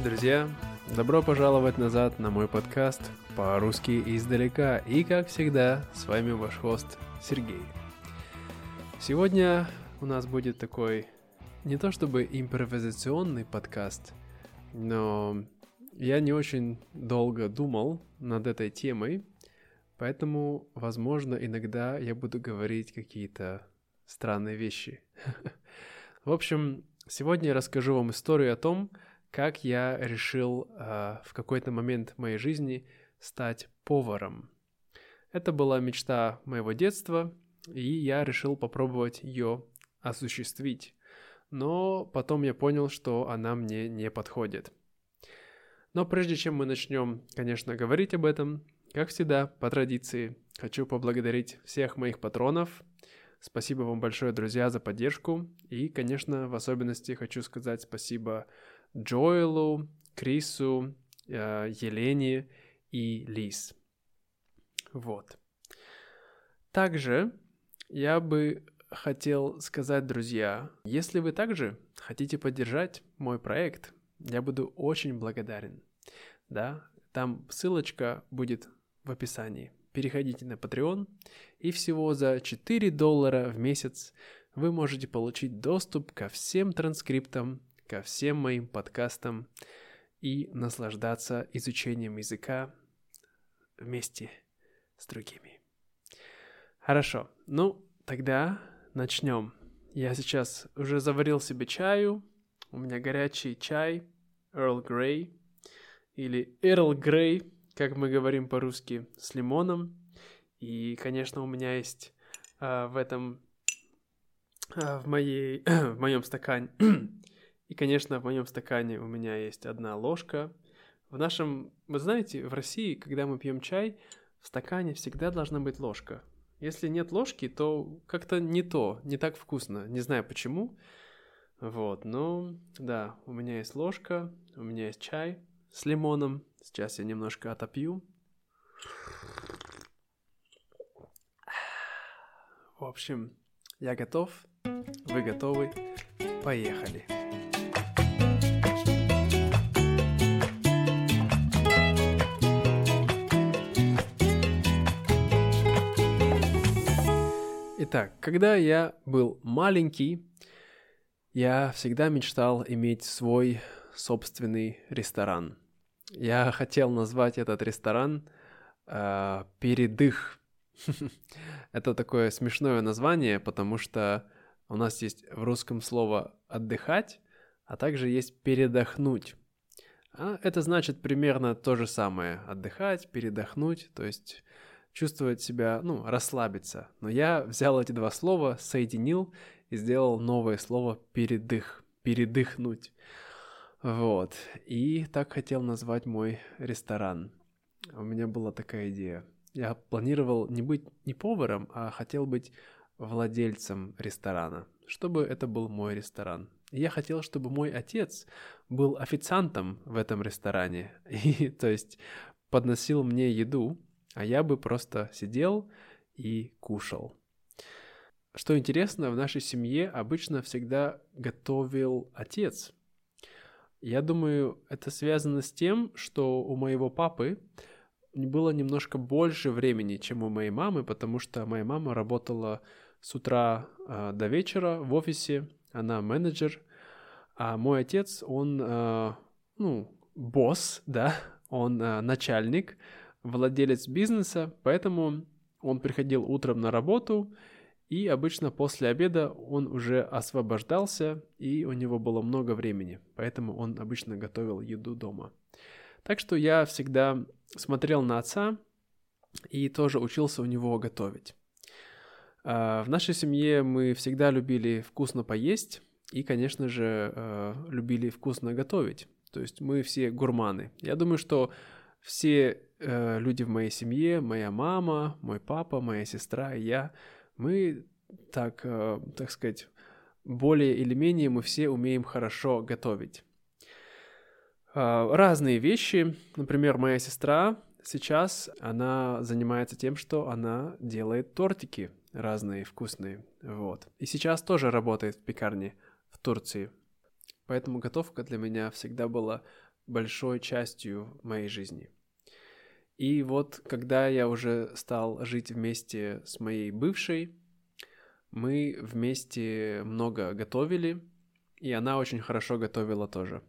Привет, друзья! Добро пожаловать назад на мой подкаст по-русски издалека. И, как всегда, с вами ваш хост Сергей. Сегодня у нас будет такой не то чтобы импровизационный подкаст, но я не очень долго думал над этой темой, поэтому, возможно, иногда я буду говорить какие-то странные вещи. В общем, сегодня я расскажу вам историю о том, как я решил э, в какой-то момент моей жизни стать поваром. Это была мечта моего детства, и я решил попробовать ее осуществить. Но потом я понял, что она мне не подходит. Но прежде чем мы начнем, конечно, говорить об этом, как всегда, по традиции, хочу поблагодарить всех моих патронов. Спасибо вам большое, друзья, за поддержку. И, конечно, в особенности хочу сказать спасибо Джоэлу, Крису, э, Елене и Лис. Вот. Также я бы хотел сказать, друзья, если вы также хотите поддержать мой проект, я буду очень благодарен. Да, там ссылочка будет в описании. Переходите на Patreon, и всего за 4 доллара в месяц вы можете получить доступ ко всем транскриптам ко всем моим подкастам и наслаждаться изучением языка вместе с другими. Хорошо, ну тогда начнем. Я сейчас уже заварил себе чаю. У меня горячий чай Earl Grey или Earl Grey, как мы говорим по-русски, с лимоном. И, конечно, у меня есть а, в этом а, в моей в моем стакане и, конечно, в моем стакане у меня есть одна ложка. В нашем, вы знаете, в России, когда мы пьем чай, в стакане всегда должна быть ложка. Если нет ложки, то как-то не то, не так вкусно. Не знаю почему. Вот, но да, у меня есть ложка, у меня есть чай с лимоном. Сейчас я немножко отопью. В общем, я готов, вы готовы, поехали. Итак, когда я был маленький, я всегда мечтал иметь свой собственный ресторан. Я хотел назвать этот ресторан э, «Передых». Это такое смешное название, потому что у нас есть в русском слово «отдыхать», а также есть «передохнуть». А это значит примерно то же самое – отдыхать, передохнуть, то есть чувствовать себя, ну, расслабиться. Но я взял эти два слова, соединил и сделал новое слово «передых», «передыхнуть». Вот. И так хотел назвать мой ресторан. У меня была такая идея. Я планировал не быть не поваром, а хотел быть владельцем ресторана, чтобы это был мой ресторан. Я хотел, чтобы мой отец был официантом в этом ресторане, и, то есть подносил мне еду, а я бы просто сидел и кушал. Что интересно, в нашей семье обычно всегда готовил отец. Я думаю, это связано с тем, что у моего папы было немножко больше времени, чем у моей мамы, потому что моя мама работала с утра э, до вечера в офисе, она менеджер, а мой отец, он, э, ну, босс, да, он э, начальник, владелец бизнеса, поэтому он приходил утром на работу, и обычно после обеда он уже освобождался, и у него было много времени, поэтому он обычно готовил еду дома. Так что я всегда смотрел на отца и тоже учился у него готовить. А, в нашей семье мы всегда любили вкусно поесть и, конечно же, э, любили вкусно готовить. То есть мы все гурманы. Я думаю, что все э, люди в моей семье, моя мама, мой папа, моя сестра и я, мы так, э, так сказать, более или менее мы все умеем хорошо готовить. Э, разные вещи, например, моя сестра сейчас, она занимается тем, что она делает тортики разные вкусные, вот. И сейчас тоже работает в пекарне в Турции. Поэтому готовка для меня всегда была большой частью моей жизни. И вот когда я уже стал жить вместе с моей бывшей, мы вместе много готовили, и она очень хорошо готовила тоже.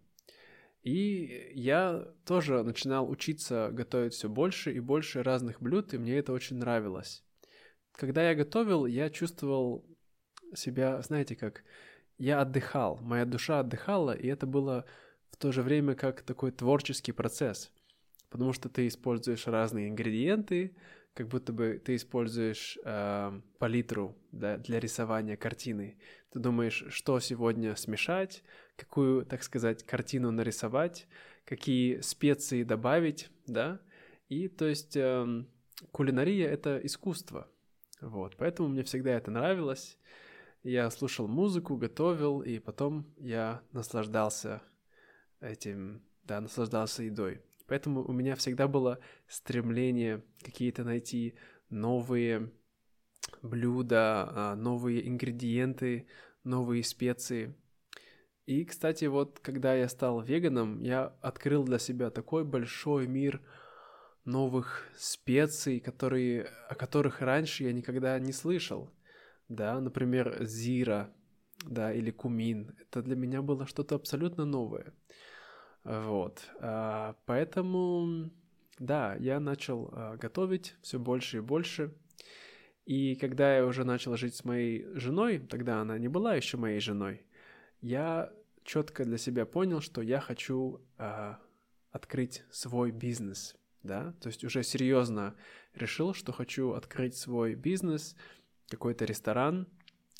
И я тоже начинал учиться готовить все больше и больше разных блюд, и мне это очень нравилось. Когда я готовил, я чувствовал себя, знаете, как я отдыхал, моя душа отдыхала, и это было в то же время как такой творческий процесс, потому что ты используешь разные ингредиенты, как будто бы ты используешь э, палитру да, для рисования картины. Ты думаешь, что сегодня смешать, какую, так сказать, картину нарисовать, какие специи добавить, да. И то есть э, кулинария — это искусство. Вот, поэтому мне всегда это нравилось. Я слушал музыку, готовил, и потом я наслаждался этим, да, наслаждался едой. Поэтому у меня всегда было стремление какие-то найти новые блюда, а, новые ингредиенты, новые специи. И, кстати, вот когда я стал веганом, я открыл для себя такой большой мир новых специй, которые, о которых раньше я никогда не слышал. Да, например, зира, да, или кумин. Это для меня было что-то абсолютно новое. Вот. А, поэтому, да, я начал а, готовить все больше и больше. И когда я уже начал жить с моей женой, тогда она не была еще моей женой, я четко для себя понял, что я хочу а, открыть свой бизнес, да, то есть уже серьезно решил, что хочу открыть свой бизнес, какой-то ресторан,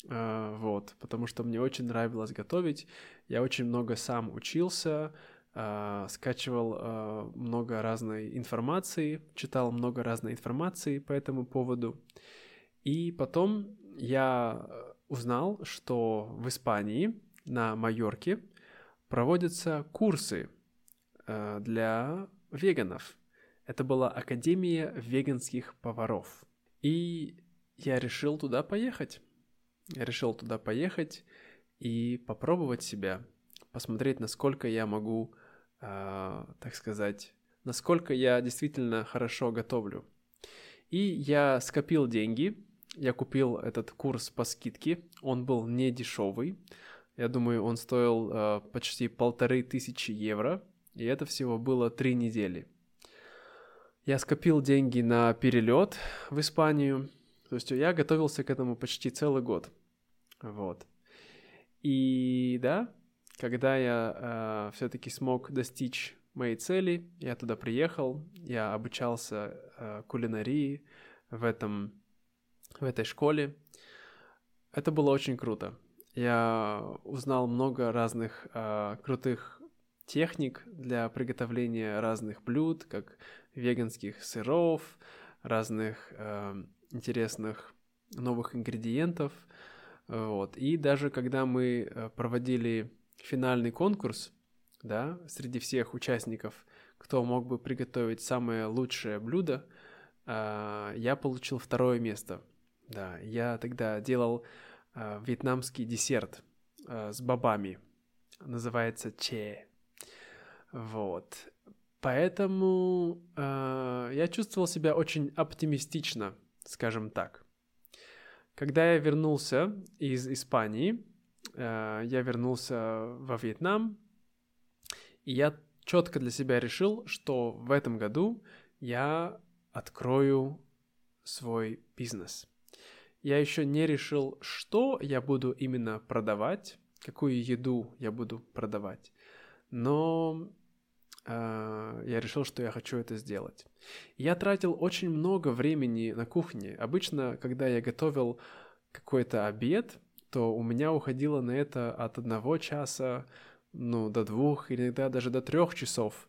вот, потому что мне очень нравилось готовить, я очень много сам учился, Uh, скачивал uh, много разной информации, читал много разной информации по этому поводу. И потом я узнал, что в Испании, на Майорке, проводятся курсы uh, для веганов. Это была Академия веганских поваров. И я решил туда поехать. Я решил туда поехать и попробовать себя, посмотреть, насколько я могу а, так сказать, насколько я действительно хорошо готовлю. И я скопил деньги, я купил этот курс по скидке, он был не дешевый, я думаю, он стоил э, почти полторы тысячи евро, и это всего было три недели. Я скопил деньги на перелет в Испанию, то есть я готовился к этому почти целый год. Вот. И да, когда я э, все-таки смог достичь моей цели, я туда приехал, я обучался э, кулинарии в этом в этой школе. Это было очень круто. Я узнал много разных э, крутых техник для приготовления разных блюд, как веганских сыров, разных э, интересных новых ингредиентов. Вот. И даже когда мы проводили финальный конкурс, да, среди всех участников, кто мог бы приготовить самое лучшее блюдо, а, я получил второе место. Да, я тогда делал а, вьетнамский десерт а, с бобами. Называется че. Вот. Поэтому я чувствовал себя очень оптимистично, скажем так. Когда я вернулся из Испании, Э, я вернулся во Вьетнам, и я четко для себя решил, что в этом году я открою свой бизнес. Я еще не решил, что я буду именно продавать, какую еду я буду продавать, но э, я решил, что я хочу это сделать. Я тратил очень много времени на кухне. Обычно, когда я готовил какой-то обед, то у меня уходило на это от одного часа, ну, до двух, иногда даже до трех часов,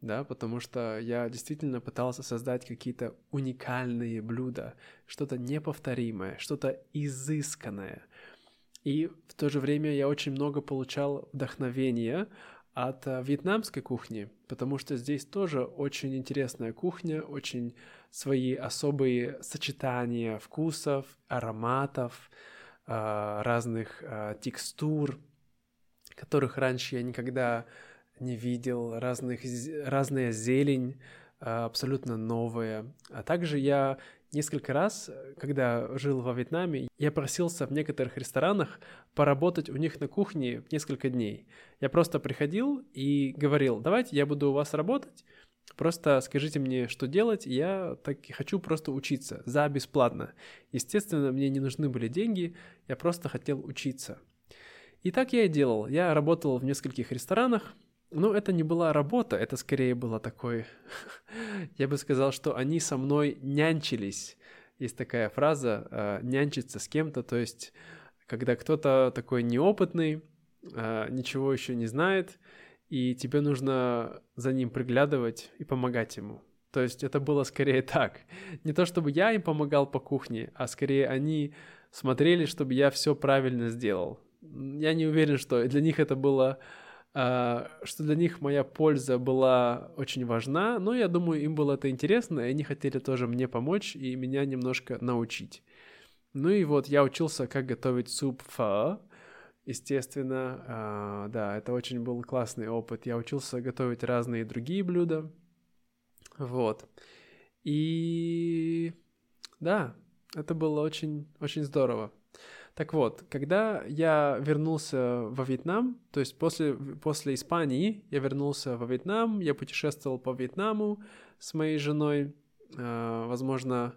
да, потому что я действительно пытался создать какие-то уникальные блюда, что-то неповторимое, что-то изысканное. И в то же время я очень много получал вдохновения от а, вьетнамской кухни, потому что здесь тоже очень интересная кухня, очень свои особые сочетания вкусов, ароматов, разных а, текстур, которых раньше я никогда не видел, разных, разная зелень, а, абсолютно новая. А также я несколько раз, когда жил во Вьетнаме, я просился в некоторых ресторанах поработать у них на кухне несколько дней. Я просто приходил и говорил, давайте я буду у вас работать, Просто скажите мне, что делать, я так и хочу просто учиться за бесплатно. Естественно, мне не нужны были деньги, я просто хотел учиться. И так я и делал. Я работал в нескольких ресторанах, но это не была работа, это скорее было такой... я бы сказал, что они со мной нянчились. Есть такая фраза э, «нянчиться с кем-то», то есть когда кто-то такой неопытный, э, ничего еще не знает, и тебе нужно за ним приглядывать и помогать ему. То есть это было скорее так. Не то чтобы я им помогал по кухне, а скорее они смотрели, чтобы я все правильно сделал. Я не уверен, что для них это было, э, что для них моя польза была очень важна, но я думаю, им было это интересно, и они хотели тоже мне помочь и меня немножко научить. Ну и вот я учился, как готовить суп фа, Естественно, э, да, это очень был классный опыт. Я учился готовить разные другие блюда. Вот. И да, это было очень, очень здорово. Так вот, когда я вернулся во Вьетнам, то есть после, после Испании я вернулся во Вьетнам, я путешествовал по Вьетнаму с моей женой, э, возможно,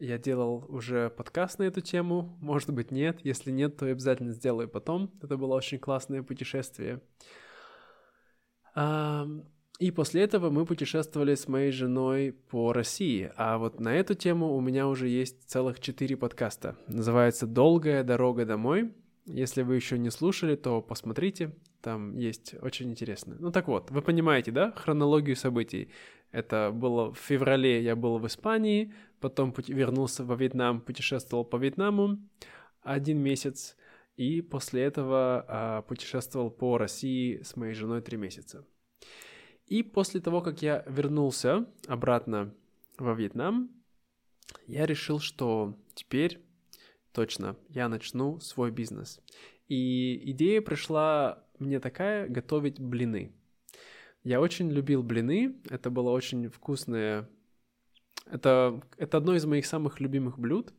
я делал уже подкаст на эту тему, может быть нет, если нет, то обязательно сделаю потом. Это было очень классное путешествие. И после этого мы путешествовали с моей женой по России. А вот на эту тему у меня уже есть целых четыре подкаста. Называется «Долгая дорога домой». Если вы еще не слушали, то посмотрите, там есть очень интересно. Ну так вот, вы понимаете, да, хронологию событий. Это было в феврале, я был в Испании, потом вернулся во Вьетнам, путешествовал по Вьетнаму один месяц, и после этого а, путешествовал по России с моей женой три месяца. И после того, как я вернулся обратно во Вьетнам, я решил, что теперь точно я начну свой бизнес. И идея пришла мне такая готовить блины. Я очень любил блины, это было очень вкусное это, это одно из моих самых любимых блюд.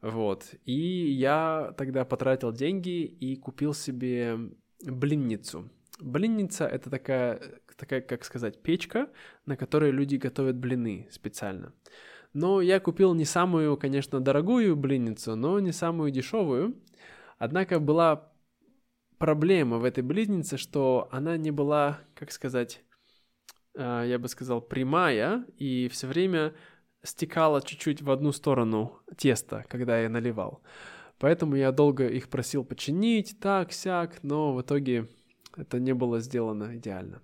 Вот. И я тогда потратил деньги и купил себе блинницу. Блинница — это такая, такая, как сказать, печка, на которой люди готовят блины специально. Но я купил не самую, конечно, дорогую блинницу, но не самую дешевую. Однако была проблема в этой блиннице, что она не была, как сказать, а, я бы сказал, прямая, и все время стекало чуть-чуть в одну сторону теста, когда я наливал. Поэтому я долго их просил починить, так, сяк, но в итоге это не было сделано идеально.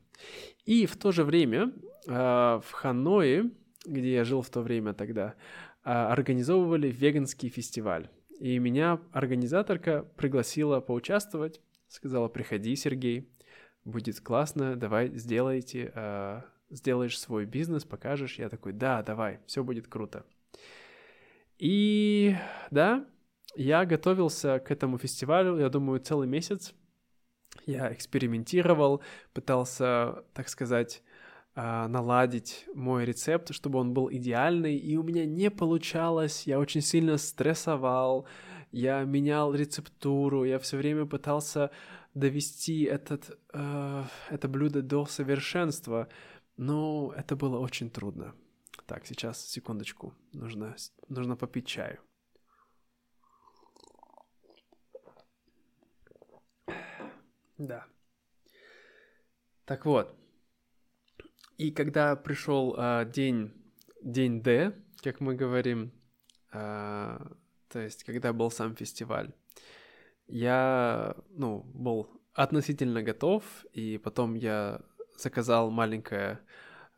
И в то же время а, в Ханое, где я жил в то время тогда, а, организовывали веганский фестиваль. И меня организаторка пригласила поучаствовать, сказала, приходи, Сергей, будет классно, давай сделайте, э, сделаешь свой бизнес, покажешь. Я такой, да, давай, все будет круто. И да, я готовился к этому фестивалю, я думаю, целый месяц. Я экспериментировал, пытался, так сказать, наладить мой рецепт, чтобы он был идеальный, и у меня не получалось, я очень сильно стрессовал, я менял рецептуру, я все время пытался довести этот, э, это блюдо до совершенства, но это было очень трудно. Так, сейчас, секундочку, нужно, нужно попить чаю. Да. Так вот. И когда пришел э, день, день D, как мы говорим, э, то есть когда был сам фестиваль, я, ну, был относительно готов, и потом я заказал маленькое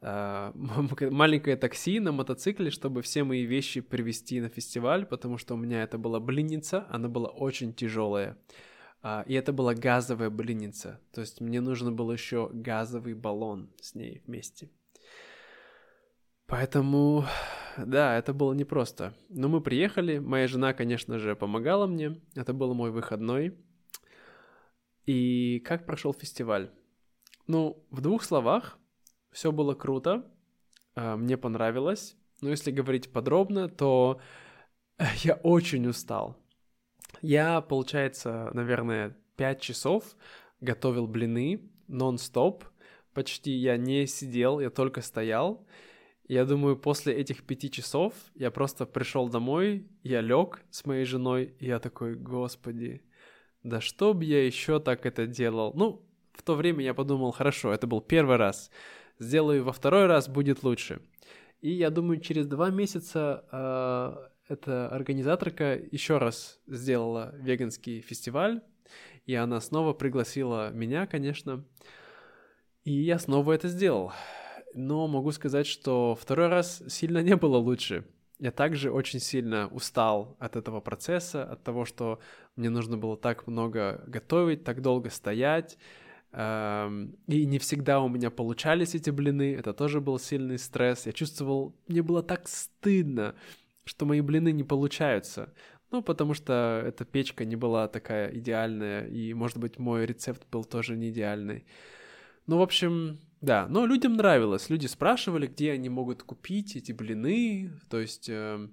Uh, маленькое такси на мотоцикле, чтобы все мои вещи привезти на фестиваль, потому что у меня это была блинница, она была очень тяжелая. Uh, и это была газовая блинница, то есть мне нужно было еще газовый баллон с ней вместе. Поэтому, да, это было непросто. Но мы приехали, моя жена, конечно же, помогала мне, это был мой выходной. И как прошел фестиваль? Ну, в двух словах, все было круто, а, мне понравилось. Но если говорить подробно, то я очень устал. Я, получается, наверное, 5 часов готовил блины нон-стоп. Почти я не сидел, я только стоял. Я думаю, после этих пяти часов я просто пришел домой, я лег с моей женой, и я такой, господи, да что бы я еще так это делал? Ну, в то время я подумал, хорошо, это был первый раз, сделаю во второй раз, будет лучше. И я думаю, через два месяца э, эта организаторка еще раз сделала веганский фестиваль, и она снова пригласила меня, конечно, и я снова это сделал. Но могу сказать, что второй раз сильно не было лучше. Я также очень сильно устал от этого процесса, от того, что мне нужно было так много готовить, так долго стоять, и не всегда у меня получались эти блины, это тоже был сильный стресс. Я чувствовал, мне было так стыдно, что мои блины не получаются. Ну, потому что эта печка не была такая идеальная, и, может быть, мой рецепт был тоже не идеальный. Ну, в общем, да, но людям нравилось. Люди спрашивали, где они могут купить эти блины, то есть э,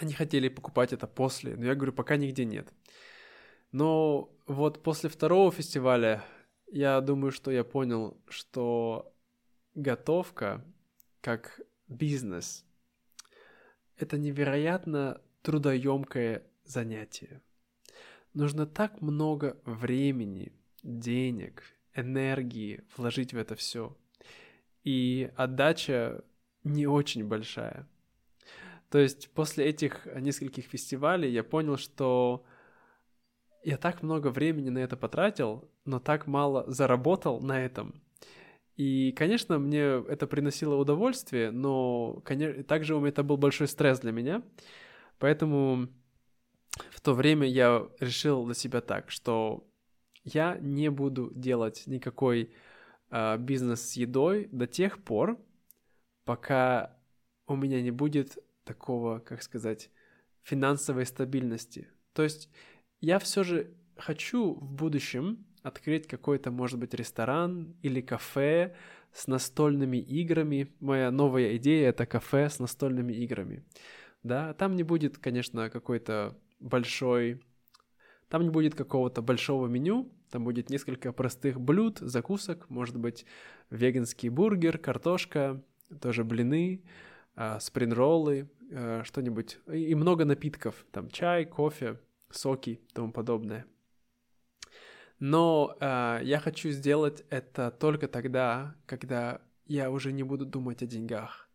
они хотели покупать это после, но я говорю, пока нигде нет. Но вот после второго фестиваля я думаю, что я понял, что готовка как бизнес — это невероятно трудоемкое занятие. Нужно так много времени, денег, энергии вложить в это все. И отдача не очень большая. То есть после этих нескольких фестивалей я понял, что я так много времени на это потратил, но так мало заработал на этом. И, конечно, мне это приносило удовольствие, но конечно, также это был большой стресс для меня. Поэтому в то время я решил для себя так, что я не буду делать никакой э, бизнес с едой до тех пор, пока у меня не будет такого, как сказать, финансовой стабильности. То есть я все же хочу в будущем открыть какой-то, может быть, ресторан или кафе с настольными играми. Моя новая идея — это кафе с настольными играми. Да, там не будет, конечно, какой-то большой... Там не будет какого-то большого меню, там будет несколько простых блюд, закусок, может быть, веганский бургер, картошка, тоже блины, а, спринроллы, а, что-нибудь, и много напитков, там чай, кофе, соки тому подобное. Но э, я хочу сделать это только тогда, когда я уже не буду думать о деньгах.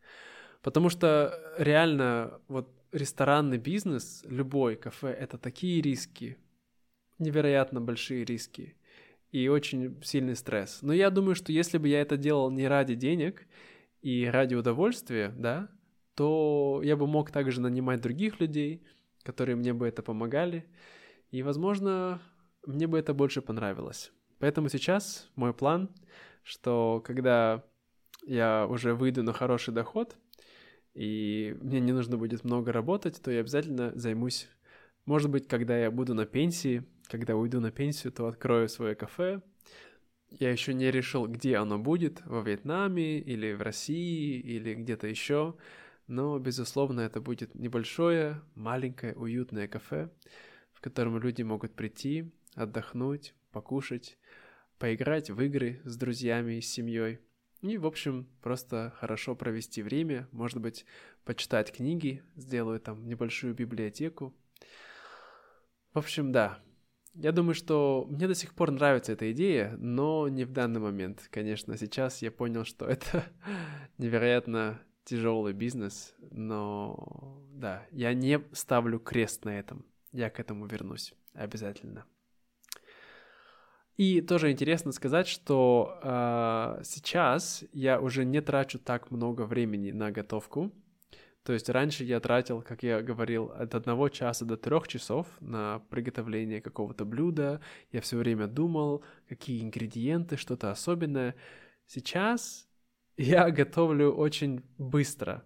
Потому что реально вот ресторанный бизнес, любой кафе, это такие риски, невероятно большие риски и очень сильный стресс. Но я думаю, что если бы я это делал не ради денег и ради удовольствия, да, то я бы мог также нанимать других людей, которые мне бы это помогали. И, возможно, мне бы это больше понравилось. Поэтому сейчас мой план, что когда я уже выйду на хороший доход, и мне не нужно будет много работать, то я обязательно займусь, может быть, когда я буду на пенсии, когда уйду на пенсию, то открою свое кафе. Я еще не решил, где оно будет, во Вьетнаме или в России или где-то еще, но, безусловно, это будет небольшое, маленькое, уютное кафе, в котором люди могут прийти, отдохнуть, покушать, поиграть в игры с друзьями и с семьей. И, в общем, просто хорошо провести время, может быть, почитать книги, сделаю там небольшую библиотеку. В общем, да. Я думаю, что мне до сих пор нравится эта идея, но не в данный момент. Конечно, сейчас я понял, что это невероятно тяжелый бизнес, но да, я не ставлю крест на этом. Я к этому вернусь обязательно. И тоже интересно сказать, что э, сейчас я уже не трачу так много времени на готовку. То есть раньше я тратил, как я говорил, от одного часа до трех часов на приготовление какого-то блюда. Я все время думал, какие ингредиенты, что-то особенное. Сейчас я готовлю очень быстро.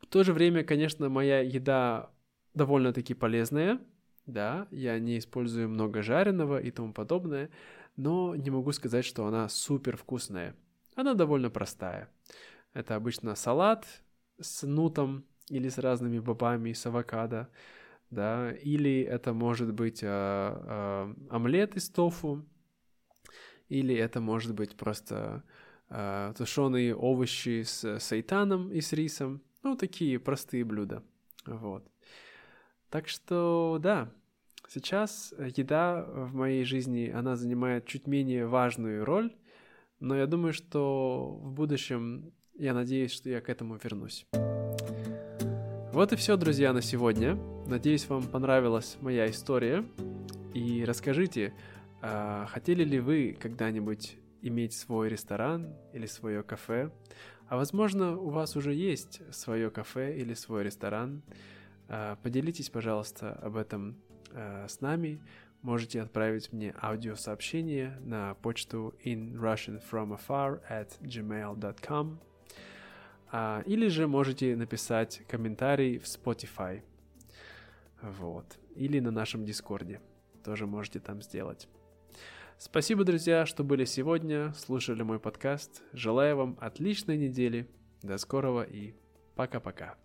В то же время, конечно, моя еда довольно-таки полезная, да, я не использую много жареного и тому подобное, но не могу сказать, что она супер вкусная. Она довольно простая. Это обычно салат с нутом или с разными бобами, с авокадо, да, или это может быть э, э, омлет из тофу, или это может быть просто э, тушеные овощи с сайтаном и с рисом, ну, такие простые блюда, вот. Так что, да, сейчас еда в моей жизни, она занимает чуть менее важную роль, но я думаю, что в будущем я надеюсь, что я к этому вернусь. Вот и все, друзья, на сегодня. Надеюсь, вам понравилась моя история. И расскажите, а хотели ли вы когда-нибудь иметь свой ресторан или свое кафе? А возможно, у вас уже есть свое кафе или свой ресторан. А, поделитесь, пожалуйста, об этом а, с нами. Можете отправить мне аудиосообщение на почту in Russian from afar at gmail.com а, или же можете написать комментарий в Spotify. Вот. Или на нашем Дискорде. Тоже можете там сделать. Спасибо, друзья, что были сегодня, слушали мой подкаст. Желаю вам отличной недели. До скорого и пока-пока.